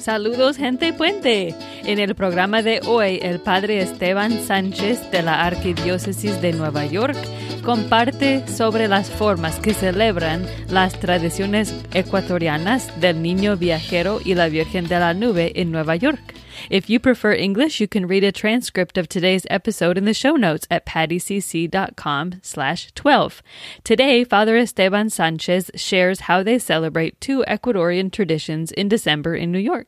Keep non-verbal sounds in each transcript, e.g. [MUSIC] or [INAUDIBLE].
Saludos gente puente. En el programa de hoy, el padre Esteban Sánchez de la Arquidiócesis de Nueva York comparte sobre las formas que celebran las tradiciones ecuatorianas del niño viajero y la Virgen de la Nube en Nueva York. If you prefer English, you can read a transcript of today's episode in the show notes at pattycc.com slash 12. Today, Father Esteban Sanchez shares how they celebrate two Ecuadorian traditions in December in New York.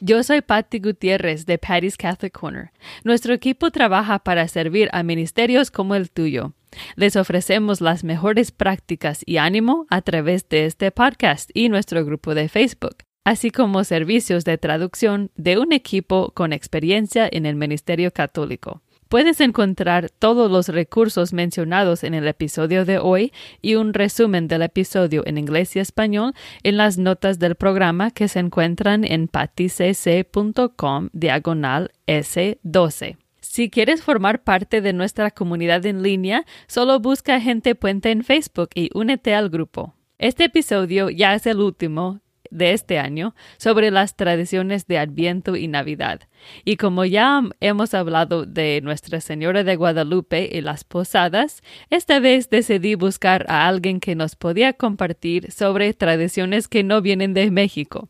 Yo soy Patty Gutiérrez de Patty's Catholic Corner. Nuestro equipo trabaja para servir a ministerios como el tuyo. Les ofrecemos las mejores prácticas y ánimo a través de este podcast y nuestro grupo de Facebook así como servicios de traducción de un equipo con experiencia en el Ministerio Católico. Puedes encontrar todos los recursos mencionados en el episodio de hoy y un resumen del episodio en inglés y español en las notas del programa que se encuentran en paticc.com diagonal S12. Si quieres formar parte de nuestra comunidad en línea, solo busca Gente Puente en Facebook y únete al grupo. Este episodio ya es el último de este año sobre las tradiciones de Adviento y Navidad. Y como ya hemos hablado de Nuestra Señora de Guadalupe y las posadas, esta vez decidí buscar a alguien que nos podía compartir sobre tradiciones que no vienen de México.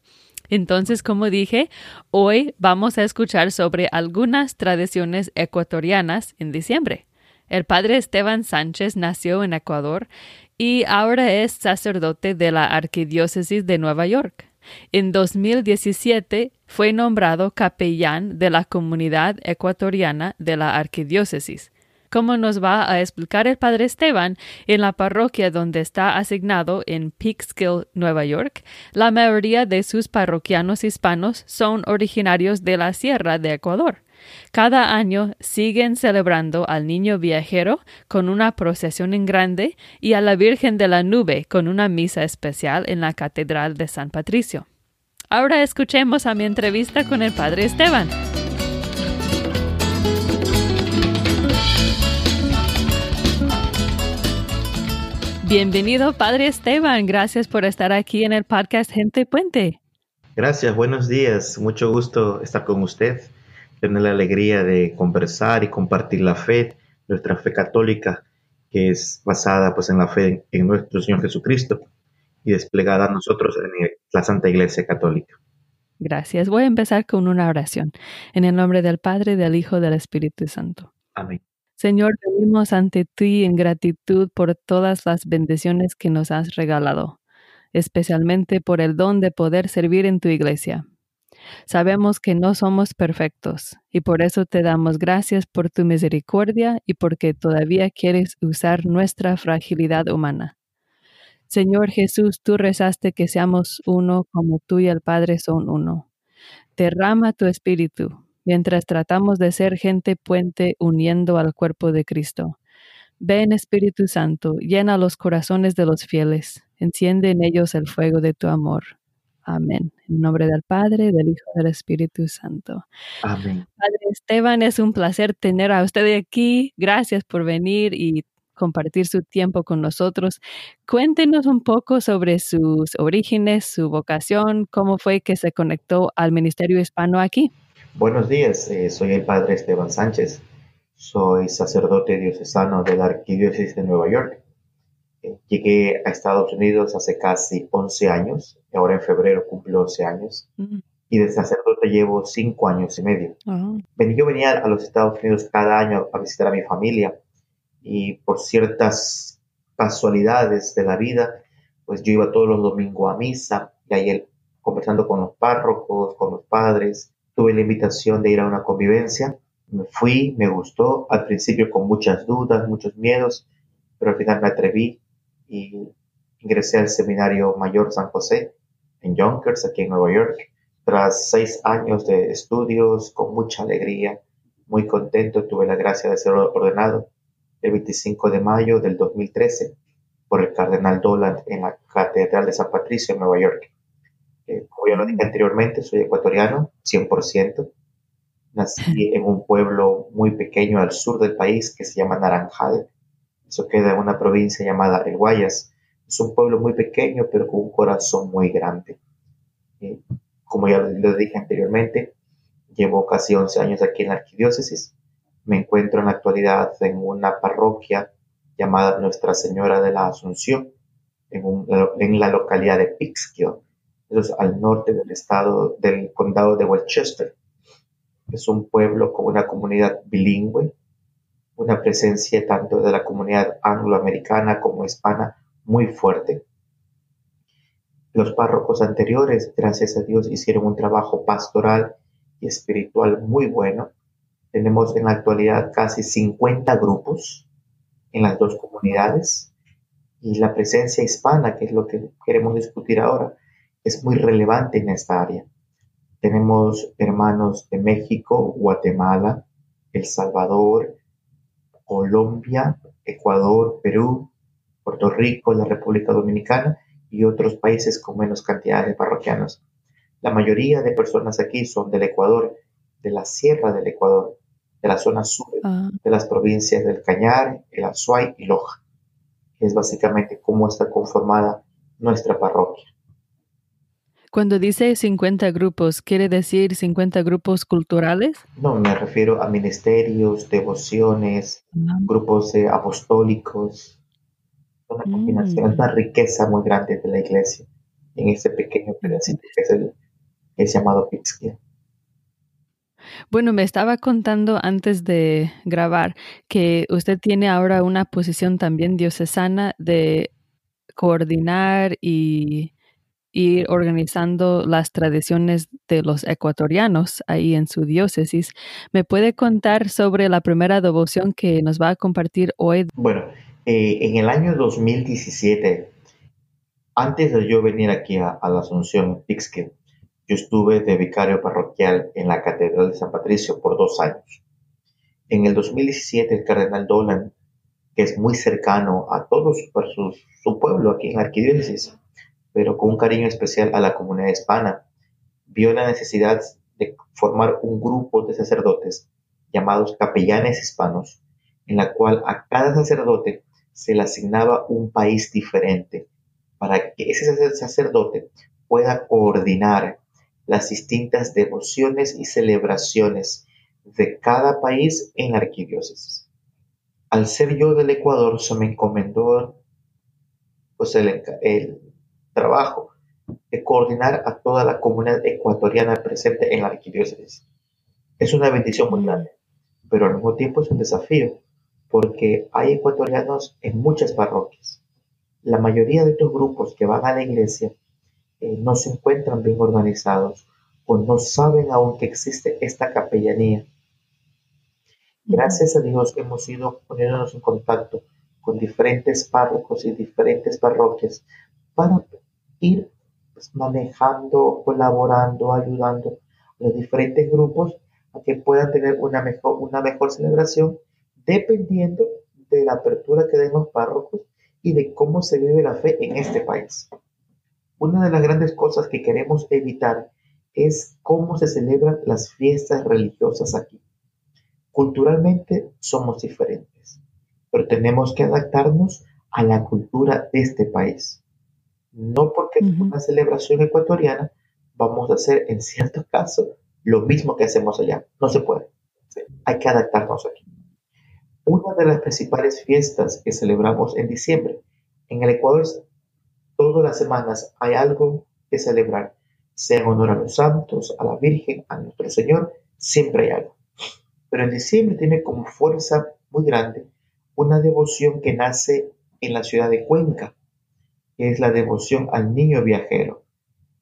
Entonces, como dije, hoy vamos a escuchar sobre algunas tradiciones ecuatorianas en diciembre. El padre Esteban Sánchez nació en Ecuador y ahora es sacerdote de la Arquidiócesis de Nueva York. En 2017 fue nombrado capellán de la comunidad ecuatoriana de la Arquidiócesis. Como nos va a explicar el padre Esteban, en la parroquia donde está asignado en Peekskill, Nueva York, la mayoría de sus parroquianos hispanos son originarios de la Sierra de Ecuador. Cada año siguen celebrando al niño viajero con una procesión en grande y a la Virgen de la Nube con una misa especial en la Catedral de San Patricio. Ahora escuchemos a mi entrevista con el Padre Esteban. Bienvenido, Padre Esteban. Gracias por estar aquí en el podcast Gente Puente. Gracias, buenos días. Mucho gusto estar con usted tener la alegría de conversar y compartir la fe, nuestra fe católica, que es basada pues en la fe en nuestro Señor Jesucristo y desplegada a nosotros en la Santa Iglesia Católica. Gracias. Voy a empezar con una oración. En el nombre del Padre, del Hijo, del Espíritu Santo. Amén. Señor, venimos ante ti en gratitud por todas las bendiciones que nos has regalado, especialmente por el don de poder servir en tu iglesia. Sabemos que no somos perfectos y por eso te damos gracias por tu misericordia y porque todavía quieres usar nuestra fragilidad humana. Señor Jesús, tú rezaste que seamos uno como tú y el Padre son uno. Derrama tu espíritu mientras tratamos de ser gente puente uniendo al cuerpo de Cristo. Ven Espíritu Santo, llena los corazones de los fieles, enciende en ellos el fuego de tu amor. Amén. En nombre del Padre, del Hijo, y del Espíritu Santo. Amén. Padre Esteban, es un placer tener a usted aquí. Gracias por venir y compartir su tiempo con nosotros. Cuéntenos un poco sobre sus orígenes, su vocación, cómo fue que se conectó al Ministerio Hispano aquí. Buenos días, eh, soy el Padre Esteban Sánchez. Soy sacerdote diocesano de la Arquidiócesis de Nueva York Llegué a Estados Unidos hace casi 11 años, ahora en febrero cumplo 11 años, y de sacerdote llevo 5 años y medio. Yo venía a los Estados Unidos cada año a visitar a mi familia y por ciertas casualidades de la vida, pues yo iba todos los domingos a misa y ahí conversando con los párrocos, con los padres, tuve la invitación de ir a una convivencia, me fui, me gustó, al principio con muchas dudas, muchos miedos, pero al final me atreví y ingresé al Seminario Mayor San José en Yonkers, aquí en Nueva York. Tras seis años de estudios, con mucha alegría, muy contento, tuve la gracia de ser ordenado el 25 de mayo del 2013 por el cardenal Dolan en la Catedral de San Patricio en Nueva York. Eh, como ya lo dije anteriormente, soy ecuatoriano, 100%. Nací en un pueblo muy pequeño al sur del país que se llama Naranjal, eso queda en una provincia llamada El Guayas. Es un pueblo muy pequeño, pero con un corazón muy grande. como ya lo dije anteriormente, llevo casi 11 años aquí en la arquidiócesis. Me encuentro en la actualidad en una parroquia llamada Nuestra Señora de la Asunción, en, la localidad de Peekskill, eso es al norte del estado del condado de Westchester. Es un pueblo con una comunidad bilingüe, una presencia tanto de la comunidad angloamericana como hispana muy fuerte. Los párrocos anteriores, gracias a Dios, hicieron un trabajo pastoral y espiritual muy bueno. Tenemos en la actualidad casi 50 grupos en las dos comunidades y la presencia hispana, que es lo que queremos discutir ahora, es muy relevante en esta área. Tenemos hermanos de México, Guatemala, El Salvador, Colombia, Ecuador, Perú, Puerto Rico, la República Dominicana y otros países con menos cantidad de parroquianos. La mayoría de personas aquí son del Ecuador, de la Sierra del Ecuador, de la zona sur ah. de las provincias del Cañar, el Azuay y Loja, es básicamente cómo está conformada nuestra parroquia. Cuando dice 50 grupos, ¿quiere decir 50 grupos culturales? No, me refiero a ministerios, devociones, ah. grupos apostólicos. Una combinación, es una mm. riqueza muy grande de la iglesia en este pequeño pedacito que es el, es llamado Pixkia. Bueno, me estaba contando antes de grabar que usted tiene ahora una posición también diocesana de coordinar y ir organizando las tradiciones de los ecuatorianos ahí en su diócesis. ¿Me puede contar sobre la primera devoción que nos va a compartir hoy? Bueno, eh, en el año 2017, antes de yo venir aquí a, la Asunción, Pixque, yo estuve de vicario parroquial en la Catedral de San Patricio por dos años. En el 2017, el cardenal Dolan, que es muy cercano a todo su, su pueblo aquí en la arquidiócesis, pero con un cariño especial a la comunidad hispana, vio la necesidad de formar un grupo de sacerdotes llamados capellanes hispanos, en la cual a cada sacerdote se le asignaba un país diferente para que ese sacerdote pueda coordinar las distintas devociones y celebraciones de cada país en la arquidiócesis. Al ser yo del Ecuador, se me encomendó pues, el, trabajo de coordinar a toda la comunidad ecuatoriana presente en la arquidiócesis. Es una bendición muy pero al mismo tiempo es un desafío, porque hay ecuatorianos en muchas parroquias. La mayoría de estos grupos que van a la iglesia eh, no se encuentran bien organizados o no saben aún que existe esta capellanía. Gracias a Dios hemos ido poniéndonos en contacto con diferentes párrocos y diferentes parroquias para ir pues, manejando, colaborando, ayudando a los diferentes grupos a que puedan tener una mejor, una mejor celebración dependiendo de la apertura que den los párrocos y de cómo se vive la fe en este país. Una de las grandes cosas que queremos evitar es cómo se celebran las fiestas religiosas aquí. Culturalmente somos diferentes, pero tenemos que adaptarnos a la cultura de este país. No porque es una celebración ecuatoriana vamos a hacer en ciertos casos lo mismo que hacemos allá. No se puede. Hay que adaptarnos aquí. Una de las principales fiestas que celebramos en diciembre. En el Ecuador, todas las semanas hay algo que celebrar. Sea en honor a los santos, a la Virgen, a nuestro Señor, siempre hay algo. Pero en diciembre tiene como fuerza muy grande una devoción que nace en la ciudad de Cuenca, es la devoción al niño viajero.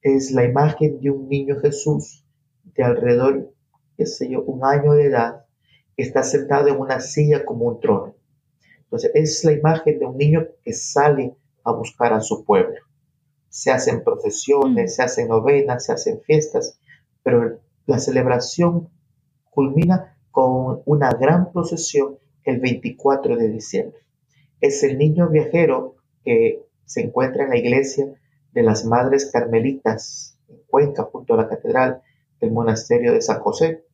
Es la imagen de un niño Jesús de alrededor, qué sé yo, un año de edad, que está sentado en una silla como un trono. Entonces, es la imagen de un niño que sale a buscar a su pueblo. Se hacen procesiones, mm. se hacen novenas, se hacen fiestas, pero la celebración culmina con una gran procesión el 24 de diciembre. Es el niño viajero que se encuentra en la iglesia de las Madres Carmelitas en Cuenca, junto a la catedral del monasterio de San José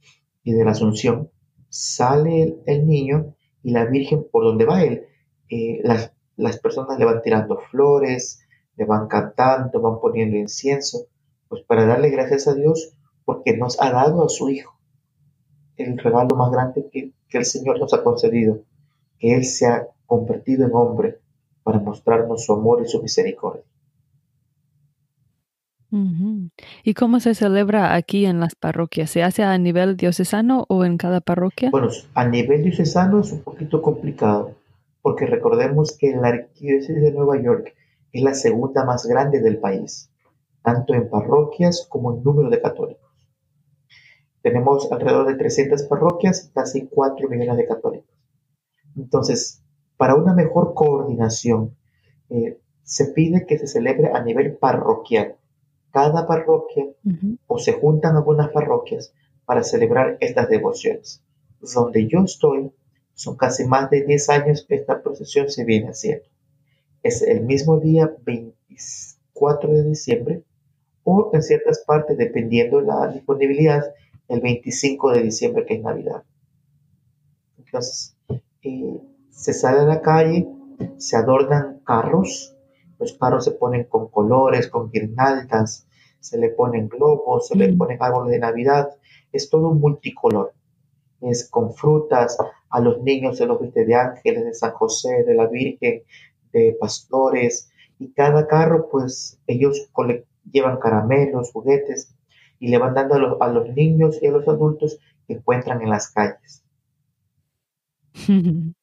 y de la Asunción. Sale el, niño y la Virgen por donde va él. Eh, las, las personas le van tirando flores, le van cantando, van poniendo incienso Pues para darle gracias a Dios porque nos ha dado a su Hijo, el regalo más grande que, que el Señor nos ha concedido, que Él se ha convertido en hombre para mostrarnos su amor y su misericordia. ¿Y cómo se celebra aquí en las parroquias? ¿Se hace a nivel diocesano o en cada parroquia? Bueno, a nivel diocesano es un poquito complicado, porque recordemos que la arquidiócesis de Nueva York es la segunda más grande del país, tanto en parroquias como en número de católicos. Tenemos alrededor de 300 parroquias casi 4 millones de católicos. Entonces, para una mejor coordinación, eh, se pide que se celebre a nivel parroquial cada parroquia o se juntan algunas parroquias para celebrar estas devociones. Donde yo estoy, son casi más de 10 años que esta procesión se viene haciendo. Es el mismo día 24 de diciembre o en ciertas partes, dependiendo de la disponibilidad, el 25 de diciembre, que es Navidad. Entonces, eh, se sale a la calle, se adornan carros, los carros se ponen con colores, con guirnaldas, se le ponen globos, se le mm. ponen árboles de Navidad, es todo multicolor. Es con frutas, a los niños se los viste de ángeles, de San José, de la Virgen, de pastores, y cada carro, pues ellos llevan caramelos, juguetes, y le van dando a los, a los niños y a los adultos que encuentran en las calles. [LAUGHS]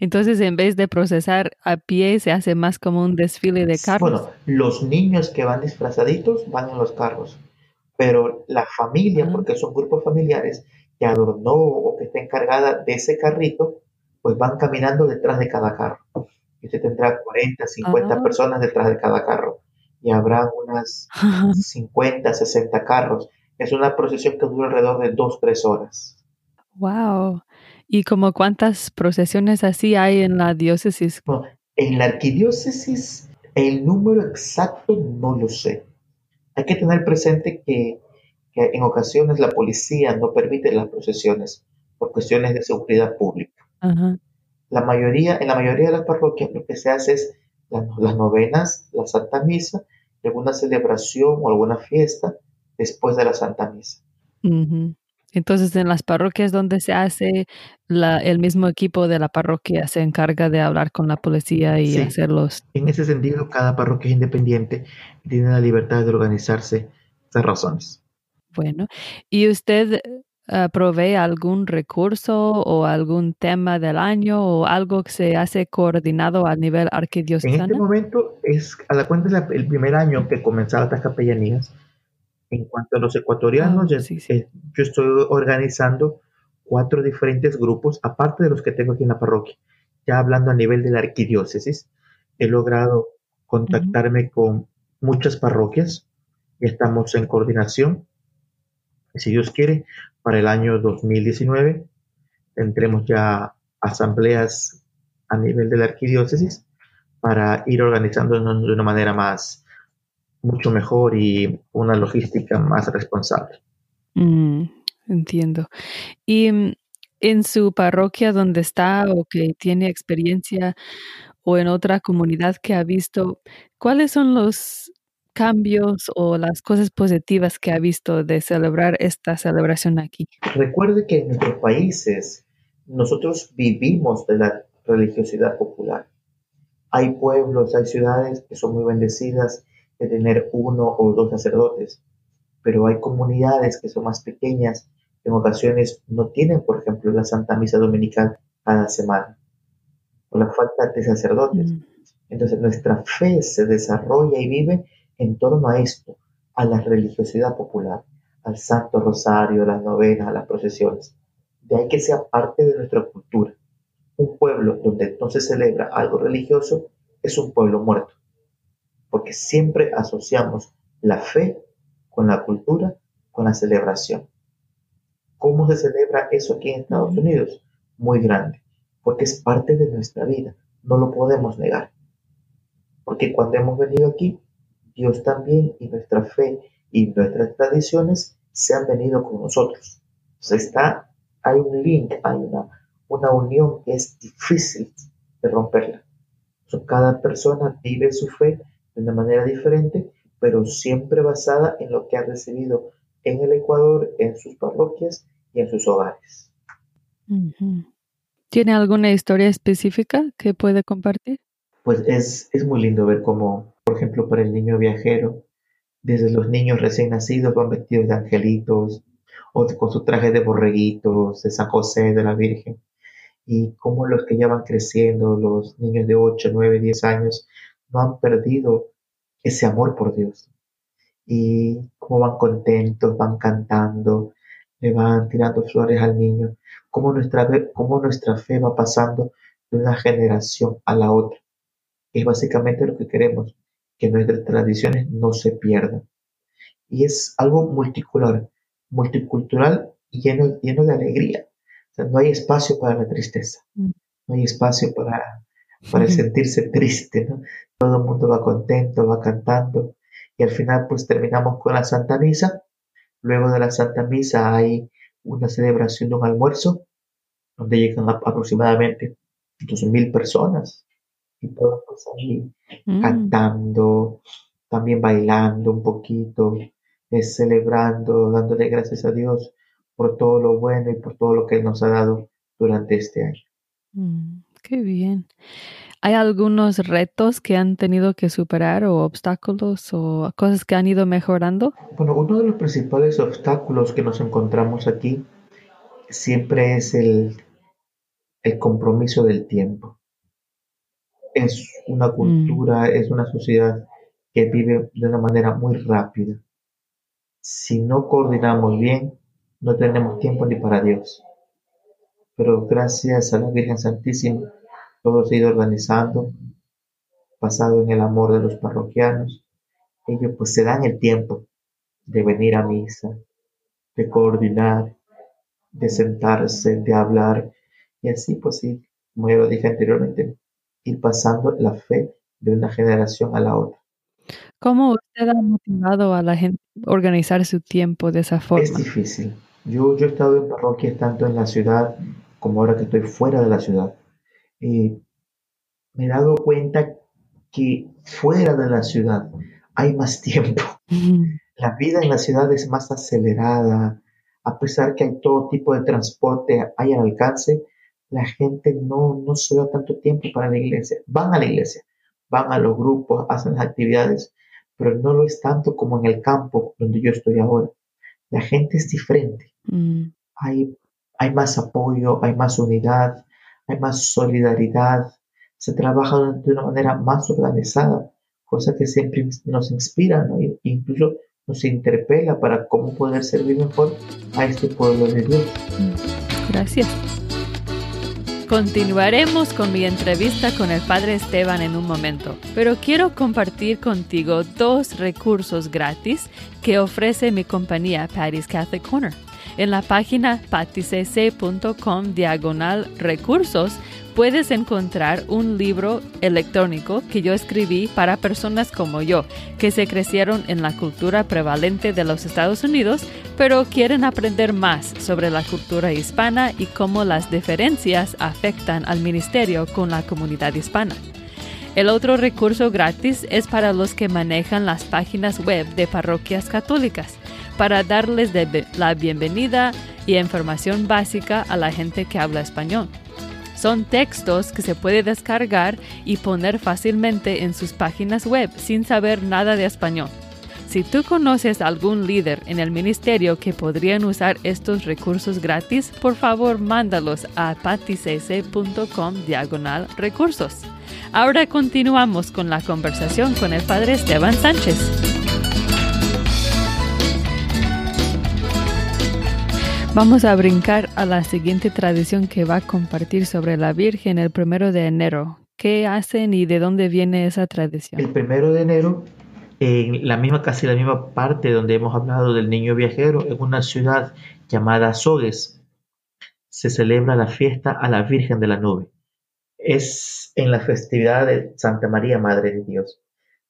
Entonces, en vez de procesar a pie, se hace más como un desfile de carros. Bueno, los niños que van disfrazaditos van en los carros, pero la familia, porque son grupos familiares que adornó o que está encargada de ese carrito, pues van caminando detrás de cada carro. Y usted tendrá 40, 50 ah. personas detrás de cada carro. Y habrá unas [LAUGHS] 50, 60 carros. Es una procesión que dura alrededor de 2, 3 horas. Wow. ¿Y como cuántas procesiones así hay en la diócesis? en la arquidiócesis el número exacto no lo sé. Hay que tener presente que, en ocasiones la policía no permite las procesiones por cuestiones de seguridad pública. La mayoría, en la mayoría de las parroquias lo que se hace es las, novenas, la Santa Misa, alguna celebración o alguna fiesta después de la Santa Misa. Entonces, en las parroquias donde se hace, el mismo equipo de la parroquia se encarga de hablar con la policía y hacerlos. En ese sentido, cada parroquia es independiente y tiene la libertad de organizarse esas razones. Bueno, ¿y usted eh, provee algún recurso o algún tema del año o algo que se hace coordinado a nivel arquidiocesano? En este momento es a la cuenta el primer año que comenzaron las capellanías en cuanto a los ecuatorianos, ah, yo estoy organizando cuatro diferentes grupos, aparte de los que tengo aquí en la parroquia. Ya hablando a nivel de la arquidiócesis, he logrado contactarme con muchas parroquias y estamos en coordinación. Si Dios quiere, para el año 2019 tendremos ya asambleas a nivel de la arquidiócesis para ir organizándonos de una manera más, mucho mejor y una logística más responsable. Mm, entiendo. Y mm, en su parroquia donde está o que tiene experiencia o en otra comunidad que ha visto, ¿cuáles son los cambios o las cosas positivas que ha visto de celebrar esta celebración aquí? Recuerde que en nuestros países nosotros vivimos de la religiosidad popular. Hay pueblos, hay ciudades que son muy bendecidas de tener uno o dos sacerdotes, pero hay comunidades que son más pequeñas, en ocasiones no tienen, por ejemplo, la Santa Misa Dominical cada semana, o la falta de sacerdotes. Mm. Entonces nuestra fe se desarrolla y vive en torno a esto, a la religiosidad popular, al Santo Rosario, a las novenas, a las procesiones. De ahí que sea parte de nuestra cultura. Un pueblo donde no se celebra algo religioso es un pueblo muerto porque siempre asociamos la fe con la cultura, con la celebración. ¿Cómo se celebra eso aquí en Estados Unidos? Muy grande, porque es parte de nuestra vida, no lo podemos negar. Porque cuando hemos venido aquí, Dios también y nuestra fe y nuestras tradiciones se han venido con nosotros. está, hay un link, hay una, una unión que es difícil de romperla. cada persona vive su fe de una manera diferente, pero siempre basada en lo que ha recibido en el Ecuador, en sus parroquias y en sus hogares. ¿Tiene alguna historia específica que puede compartir? Pues es, es muy lindo ver cómo, por ejemplo, para el niño viajero, desde los niños recién nacidos van vestidos de angelitos o con su traje de borreguitos, de San José, de la Virgen, y cómo los que ya van creciendo, los niños de 8, 9, 10 años, no han perdido ese amor por Dios. Y cómo van contentos, van cantando, le van tirando flores al niño, cómo nuestra, cómo nuestra fe va pasando de una generación a la otra. Es básicamente lo que queremos, que nuestras tradiciones no se pierdan. Y es algo multicultural, multicultural y lleno, lleno de alegría. no hay espacio para la tristeza, mm. no hay espacio para, para [LAUGHS] sentirse triste, ¿no? Todo el mundo va contento, va cantando y al final pues terminamos con la Santa Misa. Luego de la Santa Misa hay una celebración de un almuerzo donde llegan aproximadamente 2.000 personas y todos pues allí mm. cantando, también bailando un poquito, es celebrando, dándole gracias a Dios por todo lo bueno y por todo lo que nos ha dado durante este año. Mm, qué bien. ¿Hay algunos retos que han tenido que superar o obstáculos o cosas que han ido mejorando? Bueno, uno de los principales obstáculos que nos encontramos aquí siempre es el, el compromiso del tiempo. Es una mm. cultura, es una sociedad que vive de una manera muy rápida si no coordinamos bien, no tenemos tiempo ni para Dios. Pero gracias a la Virgen Santísima, todo se ha ido organizando, basado en el amor de los parroquianos. Ellos pues se dan el tiempo de venir a misa, de coordinar, de sentarse, de hablar, y así pues sí, como ya lo dije anteriormente, ir pasando la fe de una generación a la otra. ¿Cómo usted ha motivado a la gente a organizar su tiempo de esa forma? Es difícil. Yo, yo he estado en parroquias tanto en la ciudad como ahora que estoy fuera de la ciudad. Me he dado cuenta que fuera de la ciudad hay más tiempo. La vida en la ciudad es más acelerada. A pesar que hay todo tipo de transporte hay al alcance, la gente no, no se da tanto tiempo para la iglesia. Van a la iglesia, van a los grupos, hacen las actividades, pero no lo es tanto como en el campo donde yo estoy ahora. La gente es diferente. Mm. Hay, hay más apoyo, hay más unidad, hay más solidaridad. Se trabaja de una manera más organizada, cosa que siempre nos inspira, ¿no? E incluso nos interpela para cómo poder servir mejor a este pueblo de Dios. Mm. Gracias. Continuaremos con mi entrevista con el Padre Esteban en un momento, pero quiero compartir contigo dos recursos gratis que ofrece mi compañía Patty's Catholic Corner. En la página paticc.com diagonal recursos puedes encontrar un libro electrónico que yo escribí para personas como yo, que se crecieron en la cultura prevalente de los Estados Unidos, pero quieren aprender más sobre la cultura hispana y cómo las diferencias afectan al ministerio con la comunidad hispana. El otro recurso gratis es para los que manejan las páginas web de parroquias católicas, para darles la bienvenida y información básica a la gente que habla español. Son textos que se puede descargar y poner fácilmente en sus páginas web sin saber nada de español. Si tú conoces algún líder en el ministerio que podrían usar estos recursos gratis, por favor mándalos a paticc.com diagonal recursos. Ahora continuamos con la conversación con el Padre Esteban Sánchez. Vamos a brincar a la siguiente tradición que va a compartir sobre la Virgen el primero de enero. ¿Qué hacen y de dónde viene esa tradición? El primero de enero, en la misma, casi la misma parte donde hemos hablado del niño viajero, en una ciudad llamada Sogues, se celebra la fiesta a la Virgen de la Nube. Es en la festividad de Santa María, Madre de Dios.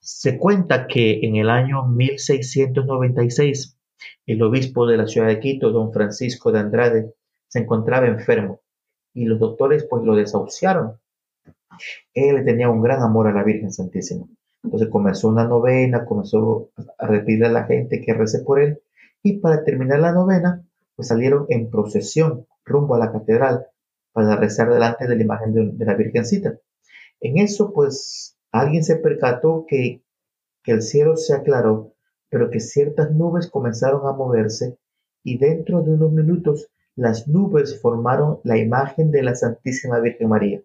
Se cuenta que en el año 1696 el obispo de la ciudad de Quito, don Francisco de Andrade, se encontraba enfermo y los doctores pues lo desahuciaron. Él tenía un gran amor a la Virgen Santísima. Entonces comenzó una novena, comenzó a repetirle a la gente que rece por él y para terminar la novena, pues salieron en procesión rumbo a la catedral para rezar delante de la imagen de, la Virgencita. En eso, pues alguien se percató que, que el cielo se aclaró, pero que ciertas nubes comenzaron a moverse y dentro de unos minutos las nubes formaron la imagen de la Santísima Virgen María.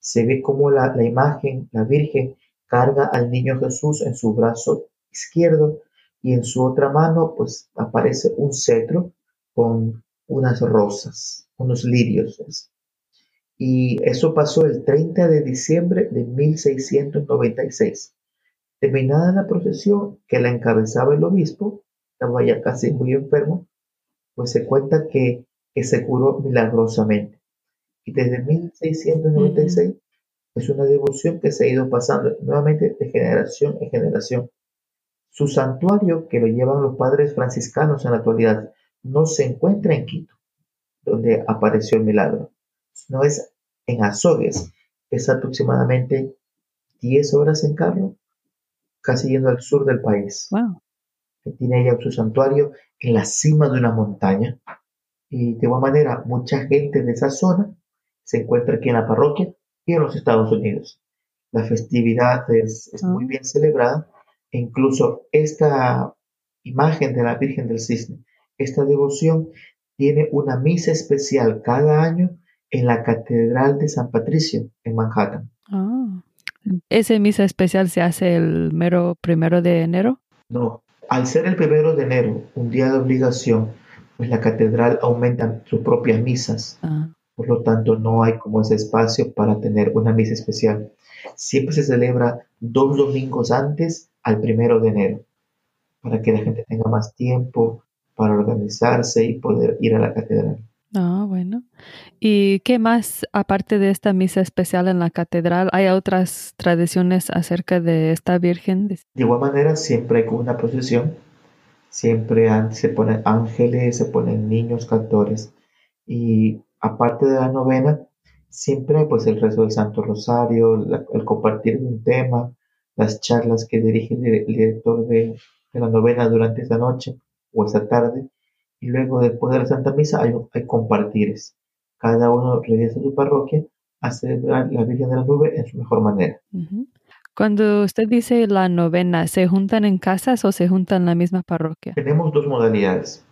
Se ve como la, la imagen, la Virgen, carga al niño Jesús en su brazo izquierdo y en su otra mano pues aparece un cetro con unas rosas, unos lirios. Y eso pasó el 30 de diciembre de 1696. Terminada la procesión que la encabezaba el obispo, estaba ya casi muy enfermo, pues se cuenta que, se curó milagrosamente. Y desde 1696 es una devoción que se ha ido pasando nuevamente de generación en generación. Su santuario, que lo llevan los padres franciscanos en la actualidad, no se encuentra en Quito, donde apareció el milagro, sino es en Azogues, es aproximadamente 10 horas en carro, casi yendo al sur del país. Tiene ella su santuario en la cima de una montaña. Y de igual manera, mucha gente de esa zona se encuentra aquí en la parroquia en los Estados Unidos. La festividad es, muy ah. bien celebrada e incluso esta imagen de la Virgen del Cisne, esta devoción tiene una misa especial cada año en la Catedral de San Patricio en Manhattan. Ah. ¿Esa misa especial se hace el mero primero de enero? No, al ser el primero de enero, un día de obligación, pues la catedral aumenta sus propias misas. Ah. Por lo tanto, no hay como ese espacio para tener una misa especial. Siempre se celebra dos domingos antes al primero de enero, para que la gente tenga más tiempo para organizarse y poder ir a la catedral. Ah, bueno. ¿Y qué más, aparte de esta misa especial en la catedral, hay otras tradiciones acerca de esta Virgen? De igual manera, siempre hay una procesión, siempre se ponen ángeles, se ponen niños cantores y aparte de la novena, siempre pues el rezo del Santo Rosario, el compartir un tema, las charlas que dirige el, director de, la novena durante esa noche o esa tarde, y luego después de la Santa Misa hay, hay compartires. Cada uno regresa a su parroquia a celebrar la Virgen de la Nube en su mejor manera. Cuando usted dice la novena, ¿se juntan en casas o se juntan en la misma parroquia? Tenemos dos modalidades.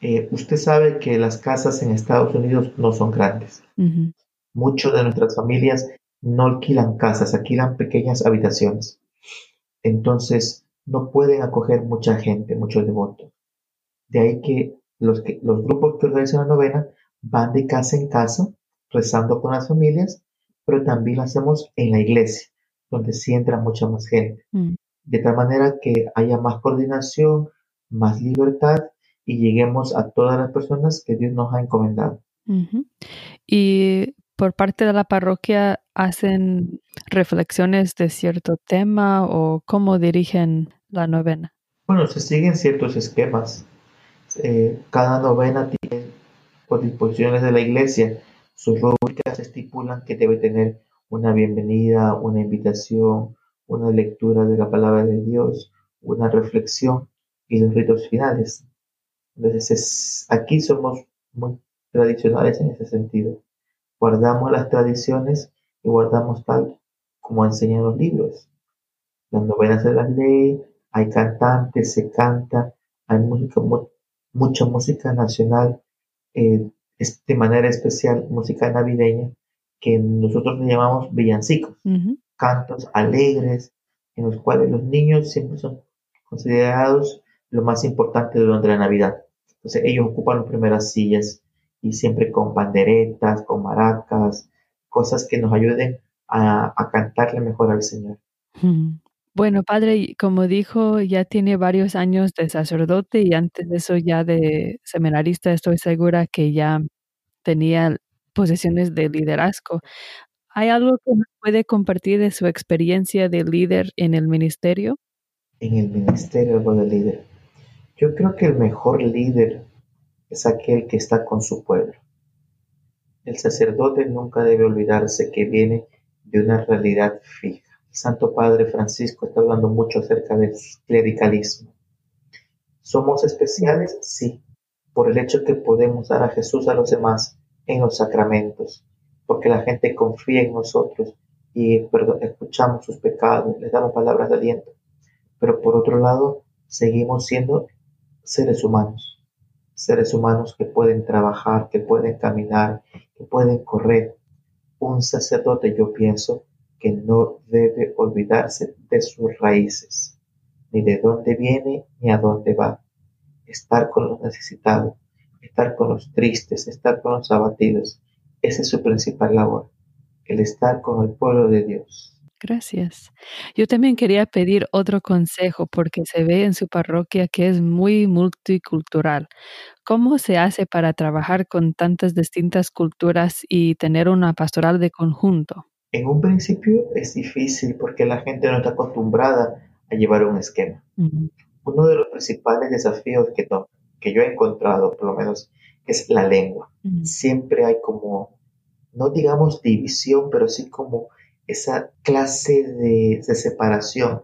Eh, usted sabe que las casas en Estados Unidos no son grandes. Muchas de nuestras familias no alquilan casas, alquilan pequeñas habitaciones. Entonces, no pueden acoger mucha gente, muchos devotos. De ahí que los, que, los grupos que organizan la novena van de casa en casa, rezando con las familias, pero también lo hacemos en la iglesia, donde sí entra mucha más gente. Mm. De tal manera que haya más coordinación, más libertad y lleguemos a todas las personas que Dios nos ha encomendado. Y por parte de la parroquia, ¿hacen reflexiones de cierto tema o cómo dirigen la novena? Bueno, se siguen ciertos esquemas. Eh, cada novena tiene, por disposiciones de la iglesia, sus rúbricas estipulan que debe tener una bienvenida, una invitación, una lectura de la palabra de Dios, una reflexión y los ritos finales. Entonces, aquí somos muy tradicionales en ese sentido. Guardamos las tradiciones y guardamos tal como enseñan los libros. Las novenas de la ley, hay cantantes, se canta, hay música, mucha música nacional, eh, de manera especial música navideña, que nosotros le llamamos villancicos, cantos alegres, en los cuales los niños siempre son considerados lo más importante durante la Navidad. Entonces ellos ocupan las primeras sillas y siempre con panderetas, con maracas, cosas que nos ayuden a, cantarle mejor al Señor. Bueno, padre, como dijo, ya tiene varios años de sacerdote y antes de eso ya de seminarista, estoy segura que ya tenía posiciones de liderazgo. ¿Hay algo que puede compartir de su experiencia de líder en el ministerio? En el ministerio de líder. Yo creo que el mejor líder es aquel que está con su pueblo. El sacerdote nunca debe olvidarse que viene de una realidad fija. Santo Padre Francisco está hablando mucho acerca del clericalismo. ¿Somos especiales? Sí, por el hecho que podemos dar a Jesús a los demás en los sacramentos, porque la gente confía en nosotros y escuchamos sus pecados, les damos palabras de aliento. Pero por otro lado, seguimos siendo seres humanos, seres humanos que pueden trabajar, que pueden caminar, que pueden correr. Un sacerdote, yo pienso, que no debe olvidarse de sus raíces, ni de dónde viene ni a dónde va. Estar con los necesitados, estar con los tristes, estar con los abatidos, esa es su principal labor, el estar con el pueblo de Dios. Gracias. Yo también quería pedir otro consejo porque se ve en su parroquia que es muy multicultural. ¿Cómo se hace para trabajar con tantas distintas culturas y tener una pastoral de conjunto? En un principio es difícil porque la gente no está acostumbrada a llevar un esquema. Uno de los principales desafíos que, que yo he encontrado, por lo menos, es la lengua. Siempre hay como, no digamos división, pero sí como esa clase de, separación,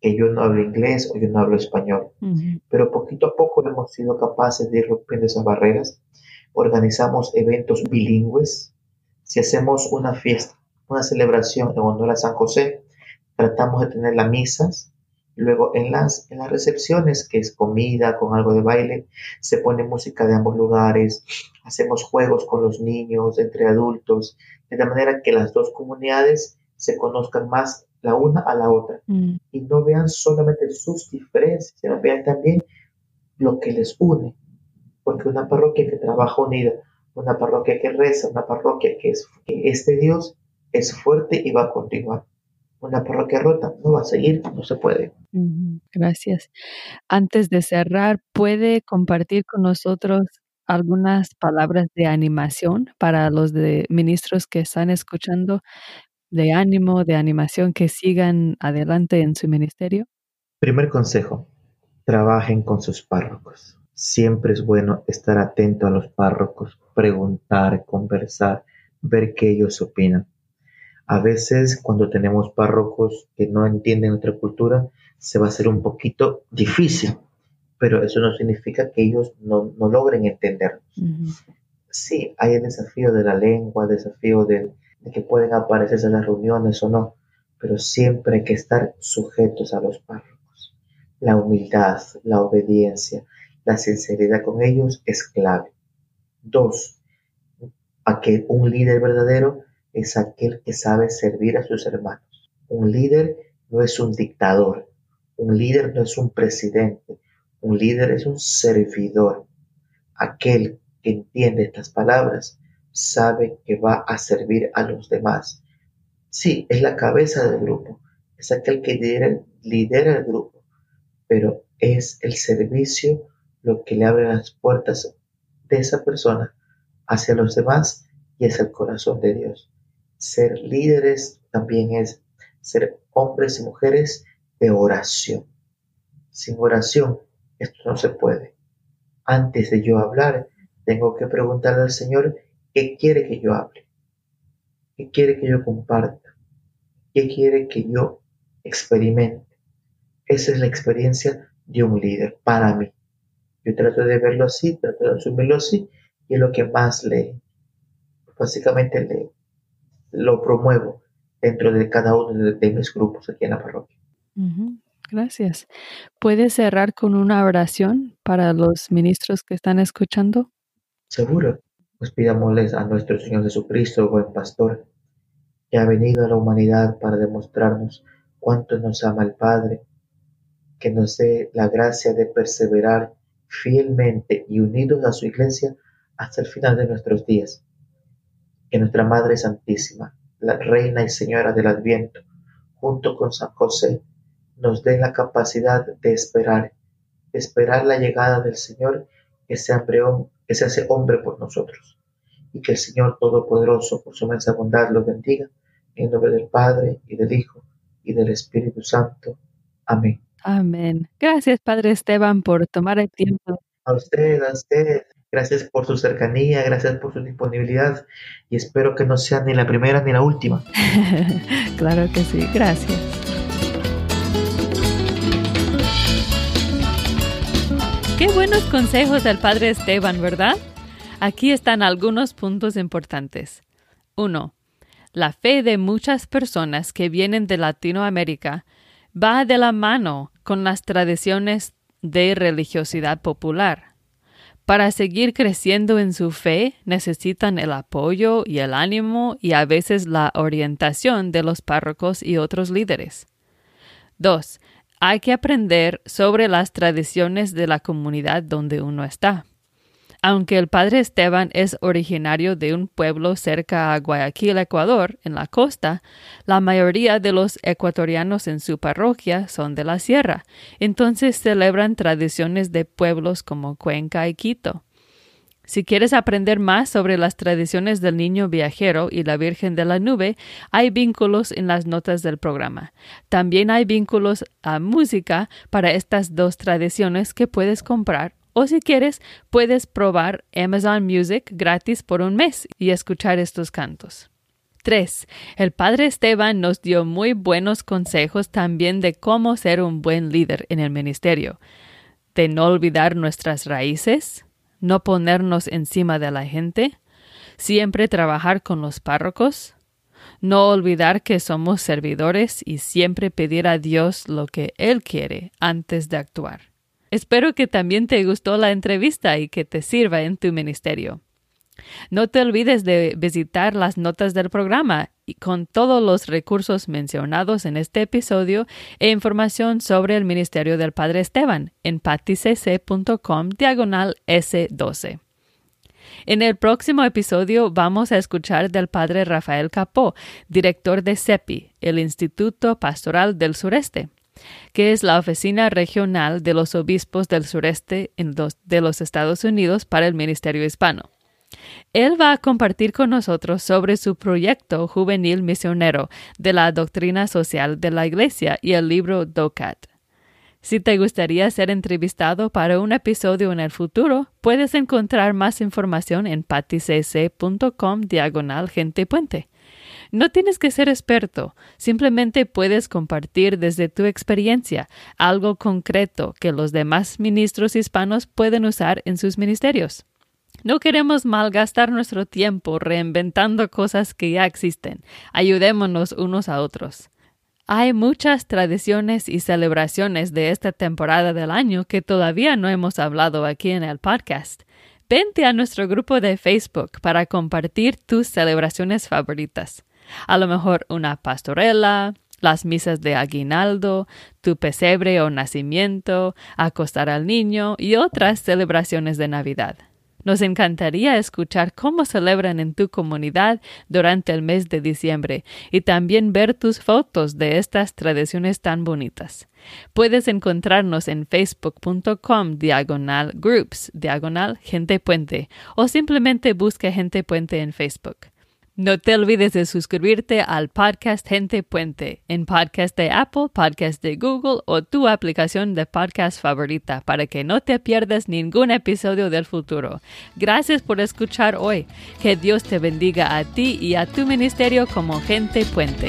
que yo no hablo inglés o yo no hablo español. Pero poquito a poco hemos sido capaces de ir rompiendo esas barreras. Organizamos eventos bilingües. Si hacemos una fiesta una celebración en honor a San José, tratamos de tener las misas, luego en las, en las recepciones, que es comida con algo de baile, se pone música de ambos lugares, hacemos juegos con los niños, entre adultos, de la manera que las dos comunidades se conozcan más la una a la otra. Mm. y no vean solamente sus diferencias, sino vean también lo que les une, porque una parroquia que trabaja unida, una parroquia que reza, una parroquia que es, que es de Dios, es fuerte y va a continuar. Una parroquia rota no va a seguir, no se puede. Gracias. Antes de cerrar, ¿puede compartir con nosotros algunas palabras de animación para los de ministros que están escuchando, de ánimo, de animación, que sigan adelante en su ministerio? Primer consejo, trabajen con sus párrocos. Siempre es bueno estar atento a los párrocos, preguntar, conversar, ver qué ellos opinan. A veces cuando tenemos párrocos que no entienden nuestra cultura, se va a hacer un poquito difícil, pero eso no significa que ellos no, logren entendernos. Sí, hay el desafío de la lengua, el desafío de, que pueden aparecerse en las reuniones o no, pero siempre hay que estar sujetos a los párrocos. La humildad, la obediencia, la sinceridad con ellos es clave. Dos, a que un líder verdadero es aquel que sabe servir a sus hermanos. Un líder no es un dictador, un líder no es un presidente, un líder es un servidor. Aquel que entiende estas palabras sabe que va a servir a los demás. Sí, es la cabeza del grupo, es aquel que lidera, el grupo, pero es el servicio lo que le abre las puertas de esa persona hacia los demás y es el corazón de Dios. Ser líderes también es ser hombres y mujeres de oración. Sin oración esto no se puede. Antes de yo hablar, tengo que preguntarle al Señor qué quiere que yo hable, qué quiere que yo comparta, qué quiere que yo experimente. Esa es la experiencia de un líder para mí. Yo trato de verlo así, trato de asumirlo así, y es lo que más le, básicamente le, lo promuevo dentro de cada uno de, mis grupos aquí en la parroquia. Gracias. ¿Puede cerrar con una oración para los ministros que están escuchando? Seguro. Pues pidámosles a nuestro Señor Jesucristo, buen pastor, que ha venido a la humanidad para demostrarnos cuánto nos ama el Padre, que nos dé la gracia de perseverar fielmente y unidos a su iglesia hasta el final de nuestros días que nuestra Madre Santísima, la Reina y Señora del Adviento, junto con San José, nos dé la capacidad de esperar, de esperar la llegada del Señor que se, que se hace hombre por nosotros. Y que el Señor Todopoderoso, por su inmensa bondad, los bendiga. En nombre del Padre, y del Hijo, y del Espíritu Santo. Amén. Amén. Gracias, Padre Esteban, por tomar el tiempo. A usted, a usted. Gracias por su cercanía, gracias por su disponibilidad y espero que no sea ni la primera ni la última. [LAUGHS] claro que sí, gracias. Qué buenos consejos del Padre Esteban, ¿verdad? Aquí están algunos puntos importantes. 1. La fe de muchas personas que vienen de Latinoamérica va de la mano con las tradiciones de religiosidad popular. Para seguir creciendo en su fe necesitan el apoyo y el ánimo y a veces la orientación de los párrocos y otros líderes. 2. Hay que aprender sobre las tradiciones de la comunidad donde uno está. Aunque el padre Esteban es originario de un pueblo cerca a Guayaquil, Ecuador, en la costa, la mayoría de los ecuatorianos en su parroquia son de la sierra, entonces celebran tradiciones de pueblos como Cuenca y Quito. Si quieres aprender más sobre las tradiciones del niño viajero y la Virgen de la Nube, hay vínculos en las notas del programa. También hay vínculos a música para estas dos tradiciones que puedes comprar o si quieres, puedes probar Amazon Music gratis por un mes y escuchar estos cantos. 3. El Padre Esteban nos dio muy buenos consejos también de cómo ser un buen líder en el ministerio, de no olvidar nuestras raíces, no ponernos encima de la gente, siempre trabajar con los párrocos, no olvidar que somos servidores y siempre pedir a Dios lo que Él quiere antes de actuar. Espero que también te gustó la entrevista y que te sirva en tu ministerio. No te olvides de visitar las notas del programa y con todos los recursos mencionados en este episodio e información sobre el ministerio del Padre Esteban en paticc.com diagonal S12. En el próximo episodio vamos a escuchar del Padre Rafael Capó, director de CEPI, el Instituto Pastoral del Sureste que es la Oficina Regional de los Obispos del Sureste de los Estados Unidos para el Ministerio Hispano. Él va a compartir con nosotros sobre su proyecto juvenil misionero de la doctrina social de la Iglesia y el libro DOCAT. Si te gustaría ser entrevistado para un episodio en el futuro, puedes encontrar más información en paticc.com diagonal gente puente. No tienes que ser experto, simplemente puedes compartir desde tu experiencia algo concreto que los demás ministros hispanos pueden usar en sus ministerios. No queremos malgastar nuestro tiempo reinventando cosas que ya existen. Ayudémonos unos a otros. Hay muchas tradiciones y celebraciones de esta temporada del año que todavía no hemos hablado aquí en el podcast. Vente a nuestro grupo de Facebook para compartir tus celebraciones favoritas. A lo mejor una pastorela, las misas de aguinaldo, tu pesebre o nacimiento, acostar al niño y otras celebraciones de Navidad. Nos encantaría escuchar cómo celebran en tu comunidad durante el mes de diciembre y también ver tus fotos de estas tradiciones tan bonitas. Puedes encontrarnos en facebook.com diagonal groups diagonal gente puente o simplemente busca gente puente en Facebook. No te olvides de suscribirte al podcast Gente Puente en podcast de Apple, podcast de Google o tu aplicación de podcast favorita para que no te pierdas ningún episodio del futuro. Gracias por escuchar hoy. Que Dios te bendiga a ti y a tu ministerio como Gente Puente.